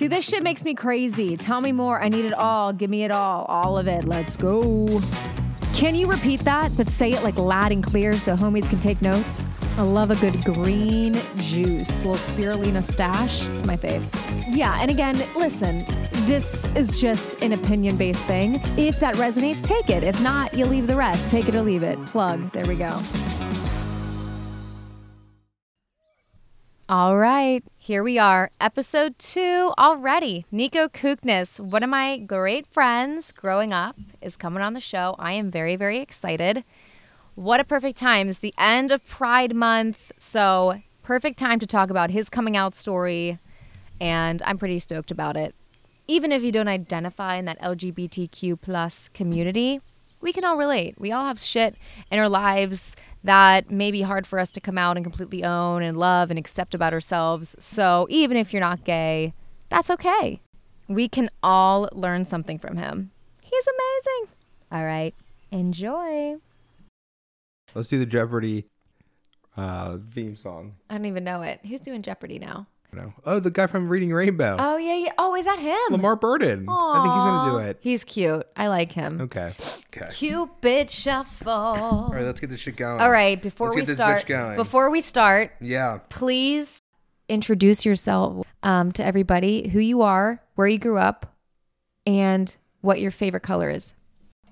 See, this shit makes me crazy. Tell me more. I need it all. Give me it all. All of it. Let's go. Can you repeat that, but say it like loud and clear so homies can take notes? I love a good green juice, little spirulina stash. It's my fave. Yeah, and again, listen, this is just an opinion based thing. If that resonates, take it. If not, you leave the rest. Take it or leave it. Plug. There we go. All right, here we are, episode two already. Niko Kouknas, one of my great friends growing up, is coming on the show. I am very, very excited. What a perfect time. It's the end of Pride Month, so perfect time to talk about his coming out story, and I'm pretty stoked about it. Even if you don't identify in that LGBTQ plus community, we can all relate. We all have shit in our lives that may be hard for us to come out and completely own and love and accept about ourselves. So even if you're not gay, that's okay. We can all learn something from him. He's amazing. All right, enjoy. Let's do the Jeopardy uh, theme song. I don't even know it. Who's doing Jeopardy now? No. Oh, the guy from Reading Rainbow. Oh yeah, yeah. Oh, is that him? LeVar Burton. I think he's gonna do it. He's cute. I like him. Okay. Okay. Cupid shuffle. All right, let's get this shit going. All right, before Let's we get this start, bitch going. before we start, Yeah. please introduce yourself um, to everybody, who you are, where you grew up, and what your favorite color is.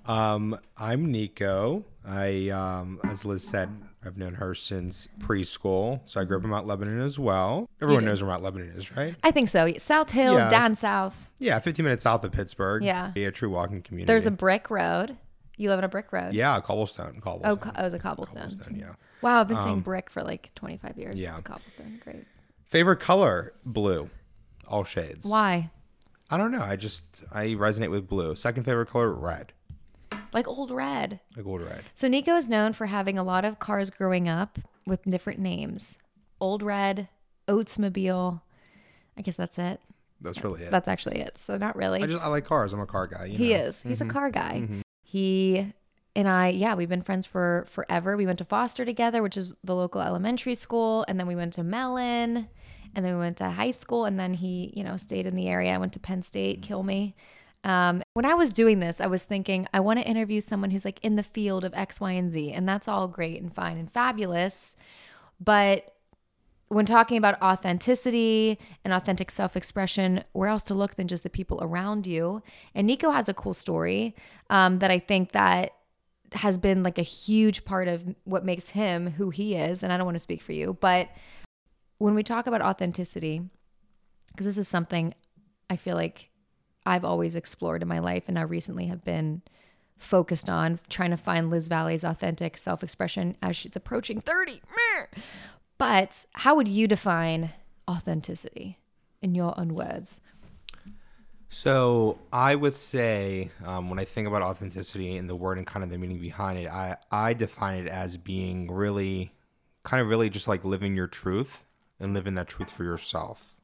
Um, I'm Niko. I, um, as Liz said, I've known her since preschool. So I grew up in Mount Lebanon as well. Everyone knows where Mount Lebanon is, right? I think so. South Hills, down south. Yeah, 15 minutes south of Pittsburgh. Yeah. Be a true walking community. There's a brick road. You live on a brick road. yeah, cobblestone. Oh, Cobblestone. co- oh, it was a cobblestone. Cobblestone, yeah. Wow, I've been saying brick for like 25 years. yeah. It's cobblestone. Great. Favorite color? Blue. All shades. Why? I don't know. I just I resonate with blue. Second favorite color, red. Like old red. Like old red. So Niko is known for having a lot of cars growing up with different names. Old Red, Oatsmobile. I guess that's it. That's really it. That's actually it. So not really. I just I like cars. I'm a car guy. You he know? is. He's a mm-hmm. car guy. Mm-hmm. He and I, yeah, we've been friends for forever. We went to Foster together, which is the local elementary school, and then we went to Mellon, and then we went to high school, and then he, you know, stayed in the area. I went to Penn State, mm-hmm. kill me. Um, when I was doing this, I was thinking I want to interview someone who's like in the field of X, Y, and Z, and that's all great and fine and fabulous, but when talking about authenticity and authentic self expression, where else to look than just the people around you? And Niko has a cool story um, that I think that has been like a huge part of what makes him who he is. And I don't want to speak for you, but when we talk about authenticity, because this is something I feel like I've always explored in my life and I recently have been focused on trying to find Liz Valley's authentic self expression as she's approaching 30. But how would you define authenticity in your own words? So I would say um, when I think about authenticity and the word and kind of the meaning behind it, I I define it as being really, kind of really just like living your truth and living that truth for yourself,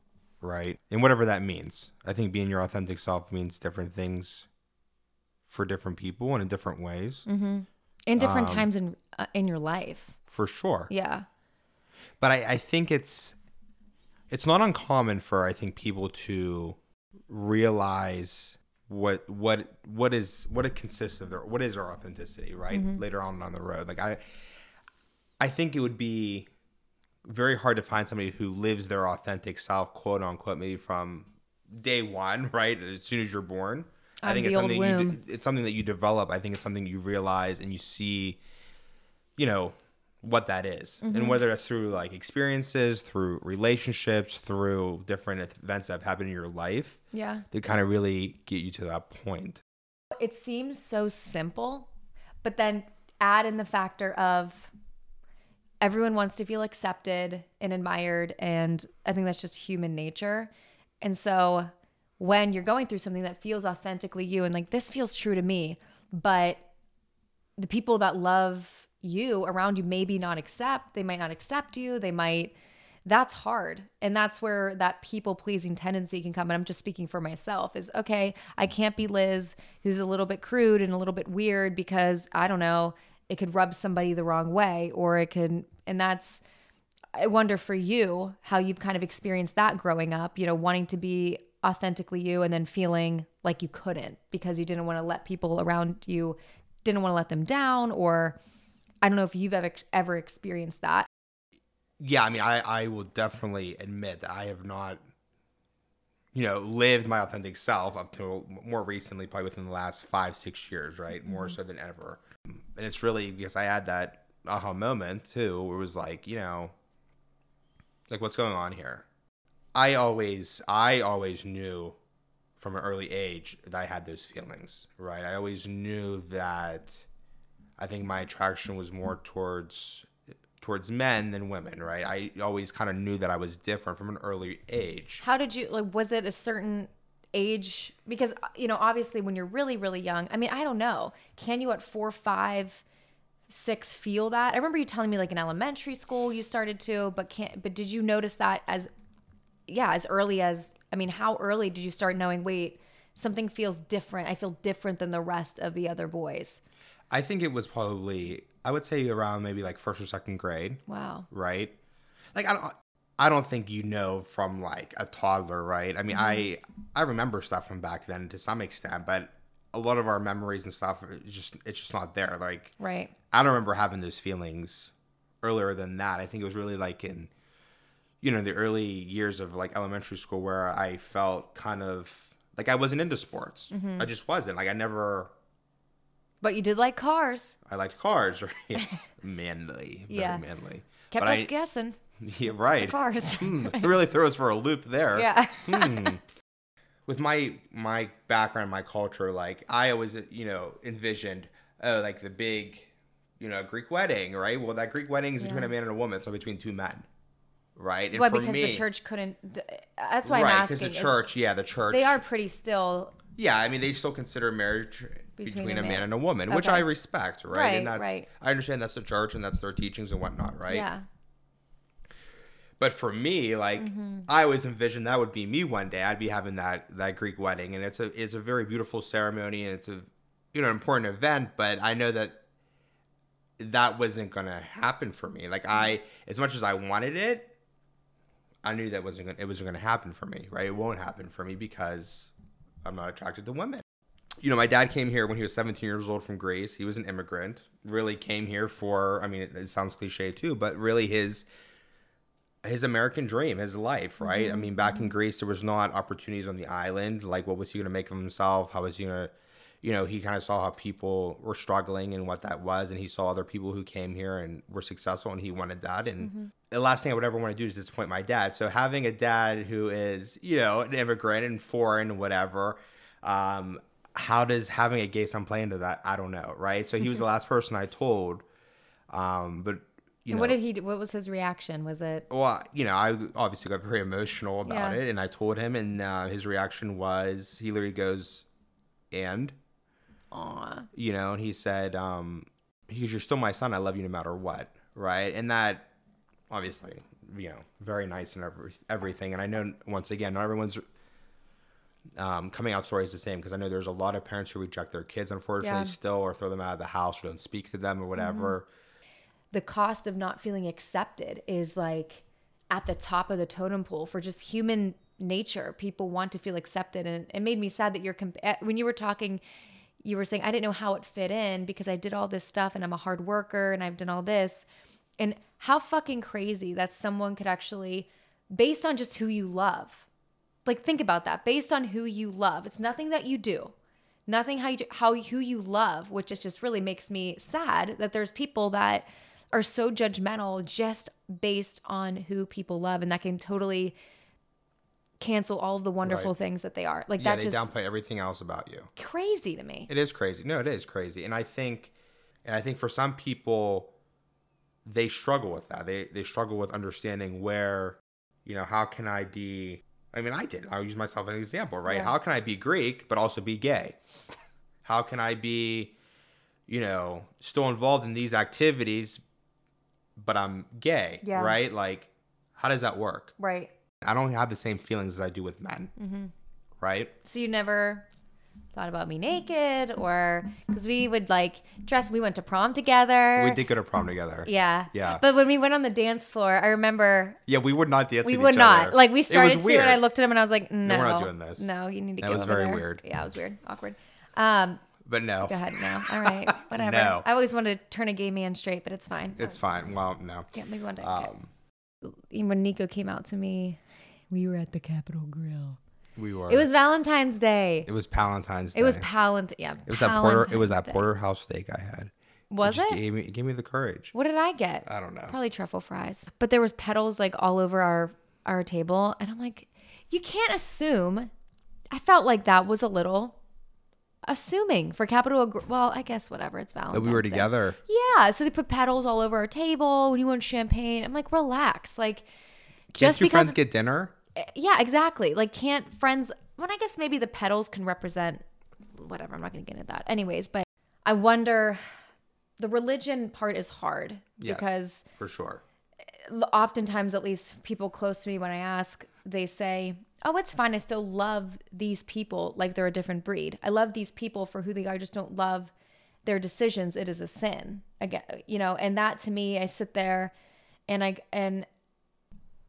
right? And whatever that means. I think being your authentic self means different things for different people and in different ways, mm-hmm. In different um, times in uh, in your life. for sure. Yeah. but I, I think it's it's not uncommon for I think people to realize what what what is what it consists of their what is their authenticity right mm-hmm. later on on the road like I I think it would be very hard to find somebody who lives their authentic self quote unquote maybe from day one right as soon as you're born I Out think it's something you womb. d- it's something that you develop I think it's something you realize and you see you know what that is. Mm-hmm. and whether that's through like experiences through relationships through different events that have happened in your life Yeah. that kind of really get you to that point It seems so simple, but then add in the factor of everyone wants to feel accepted and admired. And I think that's just human nature. And so when you're going through something that feels authentically you and like this feels true to me, but the people that love you around you maybe not accept, they might not accept you, they might that's hard. And that's where that people pleasing tendency can come. And I'm just speaking for myself is okay, I can't be Liz, who's a little bit crude and a little bit weird because I don't know, it could rub somebody the wrong way or it could, and that's, I wonder for you how you've kind of experienced that growing up, you know, wanting to be authentically you and then feeling like you couldn't because you didn't want to let people around you didn't want to let them down or I don't know if you've ever ever experienced that. Yeah, I mean, I I will definitely admit that I have not you know, lived my authentic self up to more recently, probably within the last five, six years, right? More mm-hmm. so than ever. And it's really because I had that aha moment too, it was like, you know, like what's going on here? I always, I always knew from an early age that I had those feelings, right? I always knew that I think my attraction was more towards towards men than women, right? I always kind of knew that I was different from an early age. How did you like was it a certain age because you know, obviously when you're really really young, I mean, I don't know. Can you at 4 5 6 feel that? I remember you telling me like in elementary school you started to, but can't but did you notice that as yeah, as early as I mean, how early did you start knowing wait, something feels different. I feel different than the rest of the other boys. I think it was probably I would say around maybe like first or second grade. Wow. Right? Like I don't I don't think you know from like a toddler, right? I mean, mm-hmm. I I remember stuff from back then to some extent, but a lot of our memories and stuff it's just it's just not there. Like Right. I don't remember having those feelings earlier than that. I think it was really like in you know, the early years of like elementary school where I felt kind of like I wasn't into sports. Mm-hmm. I just wasn't. Like I never but you did like cars. I liked cars, right? manly, very yeah. manly. Kept but us I, guessing. Yeah, right. cars. Hmm, it really throws for a loop there. Yeah. hmm. With my my background, my culture, like I always, you know, envisioned, oh, like the big, you know, Greek wedding, right? Well, that Greek wedding is yeah. between a man and a woman, so between two men right? And why? Because me, the church couldn't. That's why right, I'm asking. Because the church, yeah, the church. They are pretty still. Yeah, I mean, they still consider marriage between, between a, man. man. and a woman, okay. which I respect, right? Right, and that's, right. I understand that's the church and that's their teachings and whatnot, right? Yeah. But for me, like mm-hmm. I always envisioned that would be me one day. I'd be having that that Greek wedding, and it's a it's a very beautiful ceremony, and it's a you know an important event. But I know that that wasn't gonna happen for me. Like I, as much as I wanted it, I knew that wasn't gonna, it wasn't gonna happen for me. Right? It won't happen for me because I'm not attracted to women you know, my dad came here when he was 17 years old from Greece. He was an immigrant. Really came here for, I mean, it, it sounds cliche too, but really his his American dream, his life, right? Mm-hmm. I mean, back in Greece, there was not opportunities on the island. Like, what was he to make of himself? How was he to, you know, he kind of saw how people were struggling and what that was, and he saw other people who came here and were successful, and he wanted that. And mm-hmm. the last thing I would ever want to do is disappoint my dad. So having a dad who is, you know, an immigrant and foreign, whatever, um, how does having a gay son play into that? I don't know, right? So he was the last person I told. Um, but you know, what did he? Do? What was his reaction? Was it? Well, you know, I obviously got very emotional about yeah. it, and I told him, and uh, his reaction was he literally goes, "And." You know, and he said, um, "Because you're still my son. I love you no matter what." Right, and that obviously, you know, very nice and every, everything. And I know once again, not everyone's um, coming out story is the same because I know there's a lot of parents who reject their kids, unfortunately, yeah. still, or throw them out of the house, or don't speak to them, or whatever. Mm-hmm. The cost of not feeling accepted is like at the top of the totem pole for just human nature. People want to feel accepted, and it made me sad that you're comp- eh, when you were talking. You were saying I didn't know how it fit in because I did all this stuff and I'm a hard worker and I've done all this. And how fucking crazy that someone could actually, based on just who you love, like think about that based on who you love. It's nothing that you do. Nothing how you do, how who you love, which it just really makes me sad that there's people that are so judgmental just based on who people love and that can totally cancel all of the wonderful right. things that they are. Like yeah, that they just downplay everything else about you. Crazy to me. It is crazy. No, it is crazy. And I think and I think for some people they struggle with that. They they struggle with understanding where, you know, how can I be I mean, I did. I'll use myself as an example, right? Yeah. How can I be Greek but also be gay? How can I be, you know, still involved in these activities but I'm gay, yeah. right? Like, how does that work? Right. I don't have the same feelings as I do with men, mm-hmm. right? So you never thought about me naked or because we would like dress. We went to prom together. We did go to prom together. Yeah. Yeah. But when we went on the dance floor, I remember Yeah, we would not dance. we would not. other. Like we started to, and. I looked at him and I was like, "No, we're not doing this. No, you need to That get was very there." weird. Yeah, it was weird, awkward. Um, But no, go ahead now. All right, whatever. No. I always wanted to turn a gay man straight, but it's fine. it's That's- fine. Well, no. Yeah, maybe one day. Um, Even when Niko came out to me, we were at the Capital Grille. we were. It was Valentine's Day. It was Valentine's Day. It was Palent. Yeah, It was that porter. It was that porterhouse steak I had. Was just it? Gave me, it gave me the courage. What did I get? I don't know. Probably truffle fries. But there was petals like all over our our table, and I'm like, you can't assume. I felt like that was a little assuming for capital. Well, I guess whatever. It's That Valentine's. we were Day. together. Yeah. So they put petals all over our table. When you want champagne, I'm like, relax. Like, Just just your because friends get dinner. Yeah, exactly. Like, can't friends? Well, I guess maybe the petals can represent whatever. I'm not going to get into that. Anyways, but I wonder. The religion part is hard Yes. because For sure. oftentimes, at least people close to me, when I ask, they say, "Oh, it's fine. I still love these people like they're a different breed. I love these people for who they are. I just don't love their decisions. It is a sin." Again, you know, and that to me, I sit there, and I and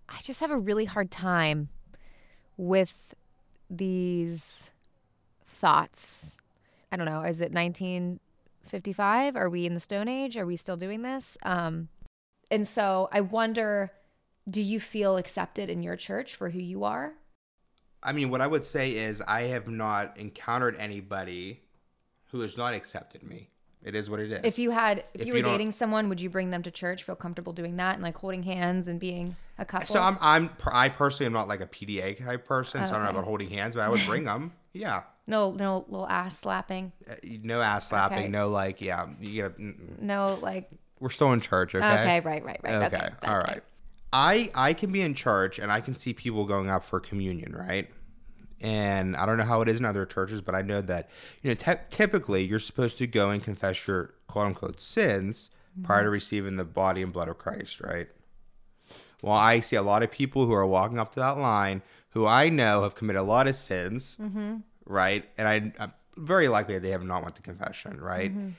I just have a really hard time with these thoughts. I don't know. Is it 1955? Are we in the Stone Age? Are we still doing this? Um, and so I wonder do you feel accepted in your church for who you are? I mean, what I would say is I have not encountered anybody who has not accepted me. It is what it is. If you had, if, If you were you dating someone, would you bring them to church? Feel comfortable doing that and like holding hands and being a couple? so I'm, I'm, I personally am not like a PDA type person, so I don't know about holding hands, but I would bring them. Yeah. no, no little ass slapping. Uh, No ass slapping. Okay. No like, yeah. You gotta, mm-mm. No, like we're still in church, okay? okay, right, right, right. Okay. Okay, All okay. right. I I can be in church and I can see people going up for communion, right? And I don't know how it is in other churches, but I know that you know te- typically you're supposed to go and confess your quote unquote sins prior Mm-hmm. to receiving the body and blood of Christ, right? Well, I see a lot of people who are walking up to that line who I know have committed a lot of sins, Mm-hmm. right? And I, I'm very likely they have not went to confession, right? Mm-hmm.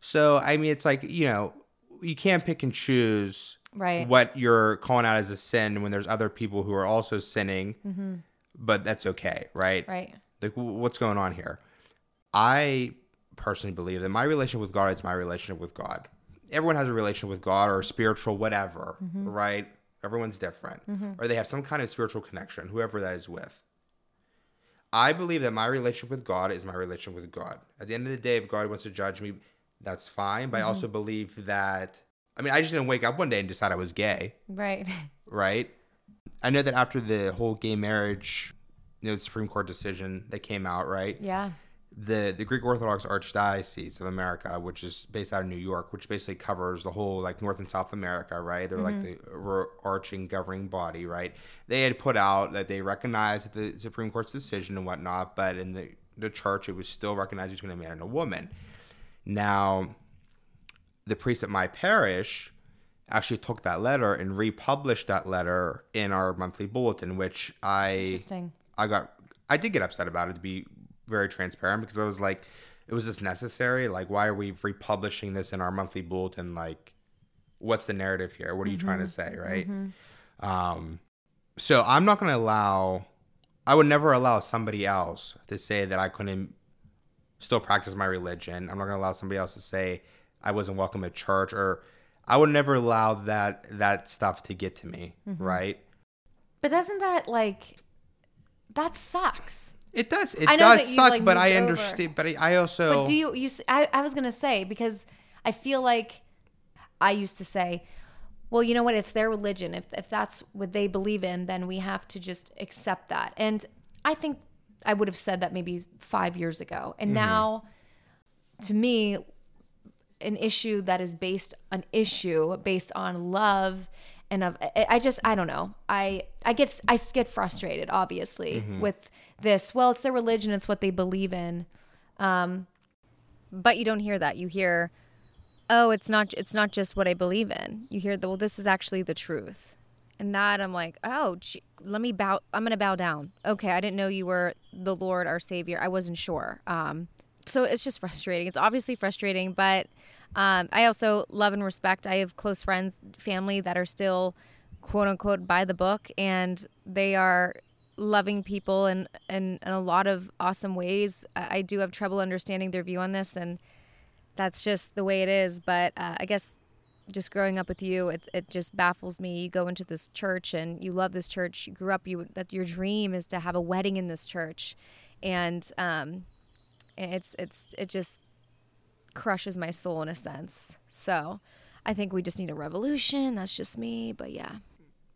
So I mean, it's like you know, you can't pick and choose Right. what you're calling out as a sin when there's other people who are also sinning, but that's okay, right? Mm-hmm. Right. Like, what's going on here? I personally believe that my relationship with God is my relationship with God. Everyone has a relationship with God or spiritual, whatever, Mm-hmm. right? Everyone's different, or they have some kind of spiritual connection, whoever that is with. I believe that my relationship with God is my relationship with God. At the end of the day, if God wants to judge me, that's fine. But I also believe that, I mean, I just didn't wake up one day and decide I was gay, Right. right? I know that after the whole gay marriage, you know, the Supreme Court decision that came out, right? Yeah. the the Greek Orthodox Archdiocese of America, which is based out of New York, which basically covers the whole like North and South America, right? They're like mm-hmm. the overarching governing body, right? They had put out that they recognized the Supreme Court's decision and whatnot, but in the the church, it was still recognized between a man and a woman. Now, the priest at my parish actually took that letter and republished that letter in our monthly bulletin, which I Interesting. I got I did get upset about it to be very transparent because I was like, it was this necessary? Like, why are we republishing this in our monthly bulletin? Like, what's the narrative here? What are you trying to say, right? Um, so I'm not going to allow. I would never allow somebody else to say that I couldn't still practice my religion. I'm not going to allow somebody else to say I wasn't welcome at church, or I would never allow that that stuff to get to me, mm-hmm. right? But doesn't that like that sucks? It does. It I does you, suck, like, but I understand. But I, I also. But do you you I was gonna say because I feel like I used to say, well, you know what? It's their religion. If if that's what they believe in, then we have to just accept that. And I think I would have said that maybe five years ago. And mm-hmm. now, to me, an issue that is based an issue based on love and of I just I don't know. I I get I get frustrated obviously with this. Well, it's their religion, it's what they believe in. Um but you don't hear that. You hear oh, it's not it's not just what I believe in. You hear the well this is actually the truth. And that I'm like, oh, gee, let me bow. I'm gonna bow down. Okay, I didn't know you were the Lord, our Savior. I wasn't sure. Um, so it's just frustrating. It's obviously frustrating, but um, I also love and respect. I have close friends, family that are still quote unquote by the book, and they are loving people in, in, in a lot of awesome ways. I, do have trouble understanding their view on this, and that's just the way it is. But uh, I guess just growing up with you, it, it just baffles me. You go into this church and you love this church. You grew up, you that your dream is to have a wedding in this church, and um, it's it's it just crushes my soul in a sense. So I think we just need a revolution. That's just me, but yeah.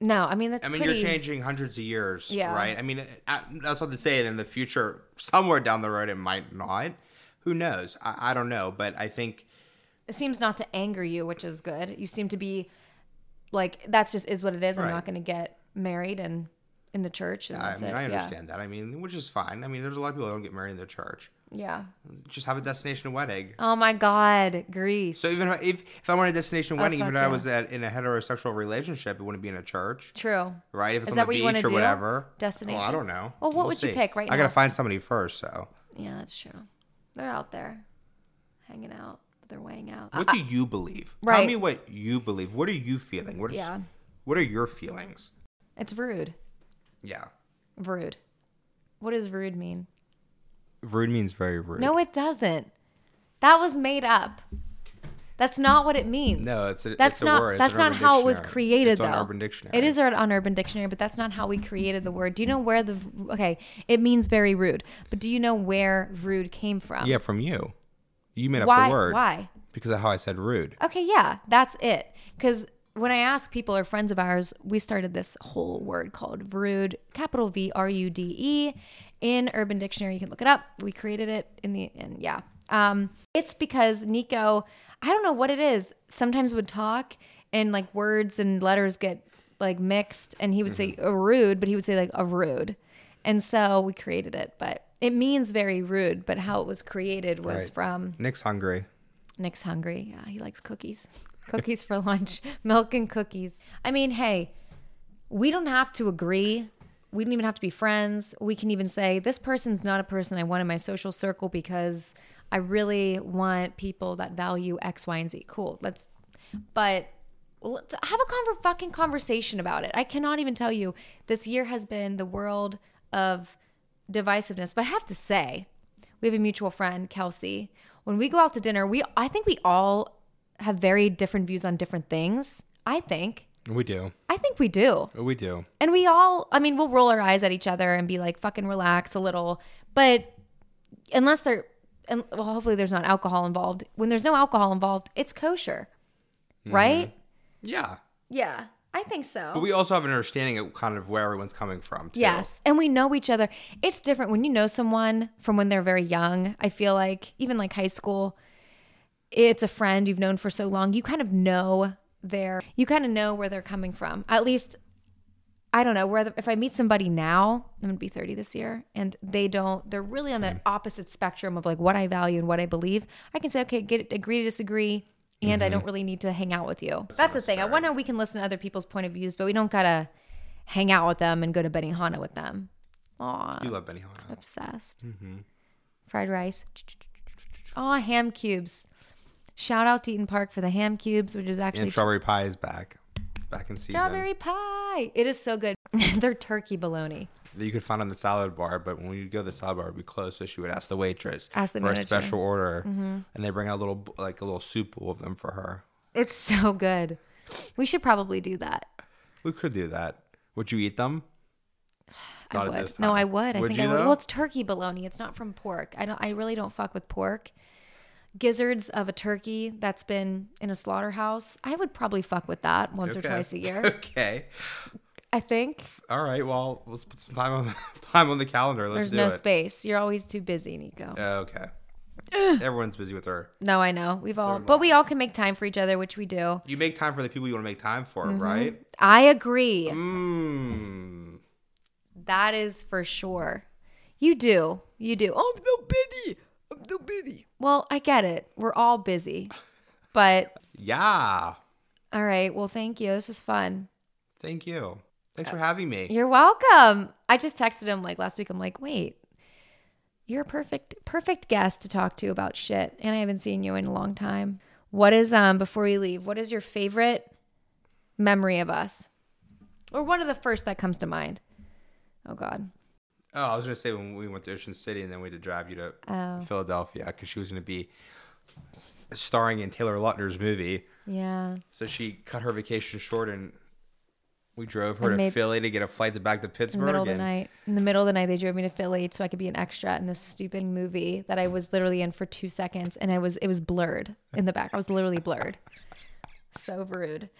No, I mean that's. I mean, pretty, you're changing hundreds of years, Yeah. right? I mean, that's not to say in the future, somewhere down the road, it might not. Who knows? I, I don't know, but I think It seems not to anger you, which is good. You seem to be like that's just is what it is. I'm not going to get married and in the church, and I that's mean, it. I Yeah. understand that. I mean, which is fine. I mean, there's a lot of people that don't get married in the church. Yeah. Just have a destination wedding. Oh my God, Greece. So even if if I wanted a destination oh, wedding, fuck even if I was at, in a heterosexual relationship, it wouldn't be in a church, True. right? If it's Is on that the beach or do? whatever. Destination? Well, I don't know. Well, what We'll would you pick right now? I gotta find somebody first. So, Yeah, that's true. They're out there, hanging out. They're weighing out. what do you believe? Tell right. me what you believe. What are you feeling? What is? Yeah. What are your feelings? It's rude. Yeah. Rude. What does rude mean? Rude means very rude. No, it doesn't. That was made up. That's not what it means. No, it's a, That's it's a not. word. It's That's not how it was created, it's though. on Urban Dictionary. It is on Urban Dictionary, but that's not how we created the word. Do you know where the okay? It means very rude, but do you know where rude came from? Yeah, from you. You made up Why? the word. Why? Because of how I said rude. Okay, yeah, that's it. Because when I ask people or friends of ours, we started this whole word called rude, capital V R U D E, in Urban Dictionary. You can look it up. We created it in the and yeah. Um, it's because Niko, I don't know what it is. Sometimes would talk and like words and letters get like mixed, and he would say a rude, but he would say like a rude, and so we created it. But it means very rude. But how it was created was Right. from Nick's hungry. Nick's hungry. Yeah, he likes cookies. Cookies for lunch, milk and cookies. I mean, hey, we don't have to agree. We don't even have to be friends. We can even say, this person's not a person I want in my social circle because I really want people that value X, Y, and Z. Cool. Let's, but let's have a fucking conversation about it. I cannot even tell you this year has been the world of divisiveness. But I have to say, we have a mutual friend, Kelsey. When we go out to dinner, we I think we all have very different views on different things. I think. We do. I think we do. We do. And we all, I mean, we'll roll our eyes at each other and be like, fucking relax a little. But unless there, and well, hopefully there's not alcohol involved. When there's no alcohol involved, it's kosher. Mm-hmm. Right? Yeah. Yeah, I think so. But we also have an understanding of kind of where everyone's coming from. Too. Yes. And we know each other. It's different when you know someone from when they're very young. I feel like, even like high school, it's a friend you've known for so long. You kind of know their, you kind of know where they're coming from. At least, I don't know, where the, if I meet somebody now, I'm to be 30 this year, and they don't, they're really on the opposite spectrum of like what I value and what I believe. I can say, okay, get agree to disagree. And I don't really need to hang out with you. That's the thing. I wonder we can listen to other people's point of views, but we don't gotta hang out with them and go to Benihana with them. Aw, You love Benihana. obsessed. Mm-hmm. Fried rice. Aw, ham cubes. Shout out to Eat'n Park for the ham cubes, which is actually And strawberry pie is back. It's back in season. strawberry pie. It is so good. They're turkey bologna. That you could find on the salad bar, but when you go to the salad bar, it'd be closed. So she would ask the waitress Ask the for a manager. Mm-hmm. special order, and they bring out a little like a little soup bowl of them for her. It's so good. We should probably do that. We could do that. Would you eat them? I Not would. No. I would. I Would think you, I would. though? Well, it's turkey bologna. It's not from pork. I don't. I really don't fuck with pork. Gizzards of a turkey that's been in a slaughterhouse. I would probably fuck with that once or twice a year. okay. I think All right. Well, let's put some time on the, time on the calendar. Let's there's no it. space. You're always too busy, Niko. Okay. Everyone's busy with her. No, I know. We've all, but we all can make time for each other, which we do. You make time for the people you want to make time for, Mm-hmm. right? I agree. Mmm. That is for sure. You do. You do. Oh, I'm so busy. I'm so busy. Well, I get it. We're all busy. But Yeah. all right. Well, thank you. This was fun. Thank you. Thanks for having me. You're welcome. I just texted him like last week. I'm like, wait, you're a perfect, perfect guest to talk to about shit. And I haven't seen you in a long time. What is um before we leave, what is your favorite memory of us? Or one of the first that comes to mind? Oh God. Oh, I was gonna say when we went to Ocean City and then we had to drive you to Oh. Philadelphia because she was gonna be starring in Taylor Lautner's movie. Yeah. So she cut her vacation short and we drove her And to Philly to get a flight to back to Pittsburgh. In the middle of the night. In the middle of the night, they drove me to Philly so I could be an extra in this stupid movie that I was literally in for two seconds, and I was it was blurred in the back. I was literally blurred. So rude.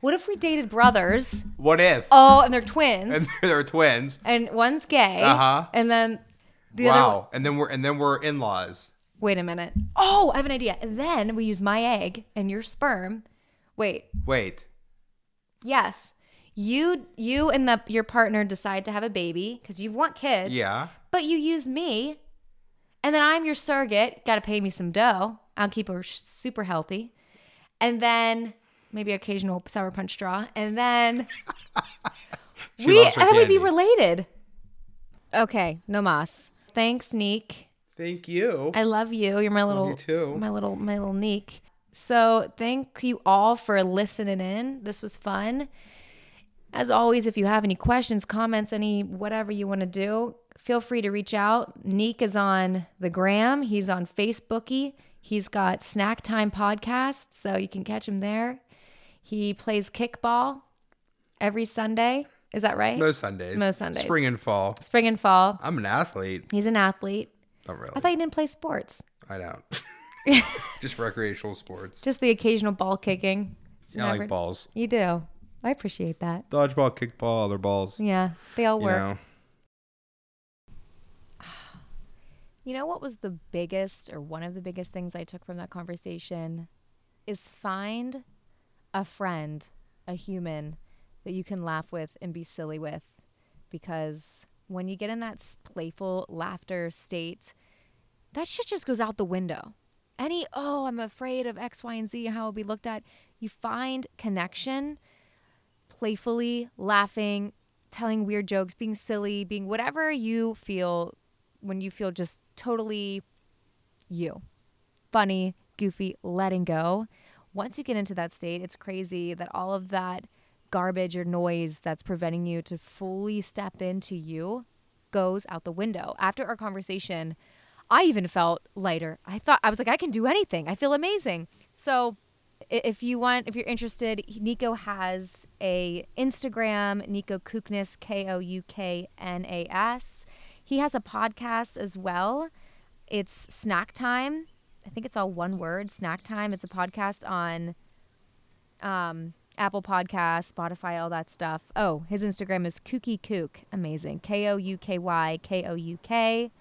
What if we dated brothers? What if? Oh, and they're twins, And they're twins. and one's gay. Uh-huh. And then the other. wow. And then we're and then we're in laws. Wait a minute. Oh, I have an idea. And then we use my egg and your sperm. Wait. Wait. Yes. You you and the your partner decide to have a baby because you want kids. Yeah. But you use me, and then I'm your surrogate. Got to pay me some dough. I'll keep her super healthy, and then maybe occasional sour punch straw, and then we loves her and then we'd be related. Okay, no mas. Thanks, Neek. Thank you. I love you. You're my little, you too. my little, my little Neek. So thank you all for listening in. This was fun. As always, if you have any questions, comments, any whatever you want to do, feel free to reach out. Neek is on the gram. He's on Facebooky. He's got Snack Time podcast, so you can catch him there. He plays kickball every Sunday. Is that right? Most Sundays. Most Sundays. Spring and fall. Spring and fall. I'm an athlete. He's an athlete. Not really. I thought you didn't play sports. I don't. Just recreational sports. Just the occasional ball kicking. I like balls. You do. I appreciate that. Dodgeball, kickball, other balls. Yeah, they all You work. know. You know what was the biggest or one of the biggest things I took from that conversation is find a friend, a human that you can laugh with and be silly with because when you get in that playful laughter state, that shit just goes out the window. Any, oh, I'm afraid of X, Y, and Z, how it'll be looked at. You find connection playfully laughing, telling weird jokes, being silly, being whatever you feel when you feel just totally you. Funny, goofy, letting go. Once you get into that state, it's crazy that all of that garbage or noise that's preventing you to fully step into you goes out the window. After our conversation, I even felt lighter. I thought I was like I can do anything. I feel amazing. So if you want if you're interested niko has a instagram niko kouknas k-o-u-k-n-a-s he has a podcast as well. It's snack time. I think it's all one word snack time. It's a podcast on um, apple podcast spotify all that stuff. Oh his instagram is kooky kook. Amazing. K-o-u-k-y k-o-u-k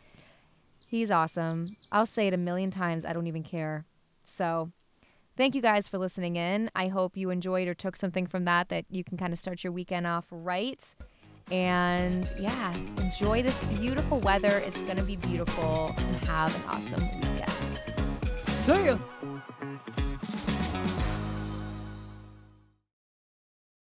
he's awesome. I'll say it a million times. I don't even care. So Thank you guys for listening in. I hope you enjoyed or took something from that that you can kind of start your weekend off right. And yeah, enjoy this beautiful weather. It's going to be beautiful and have an awesome weekend. See ya.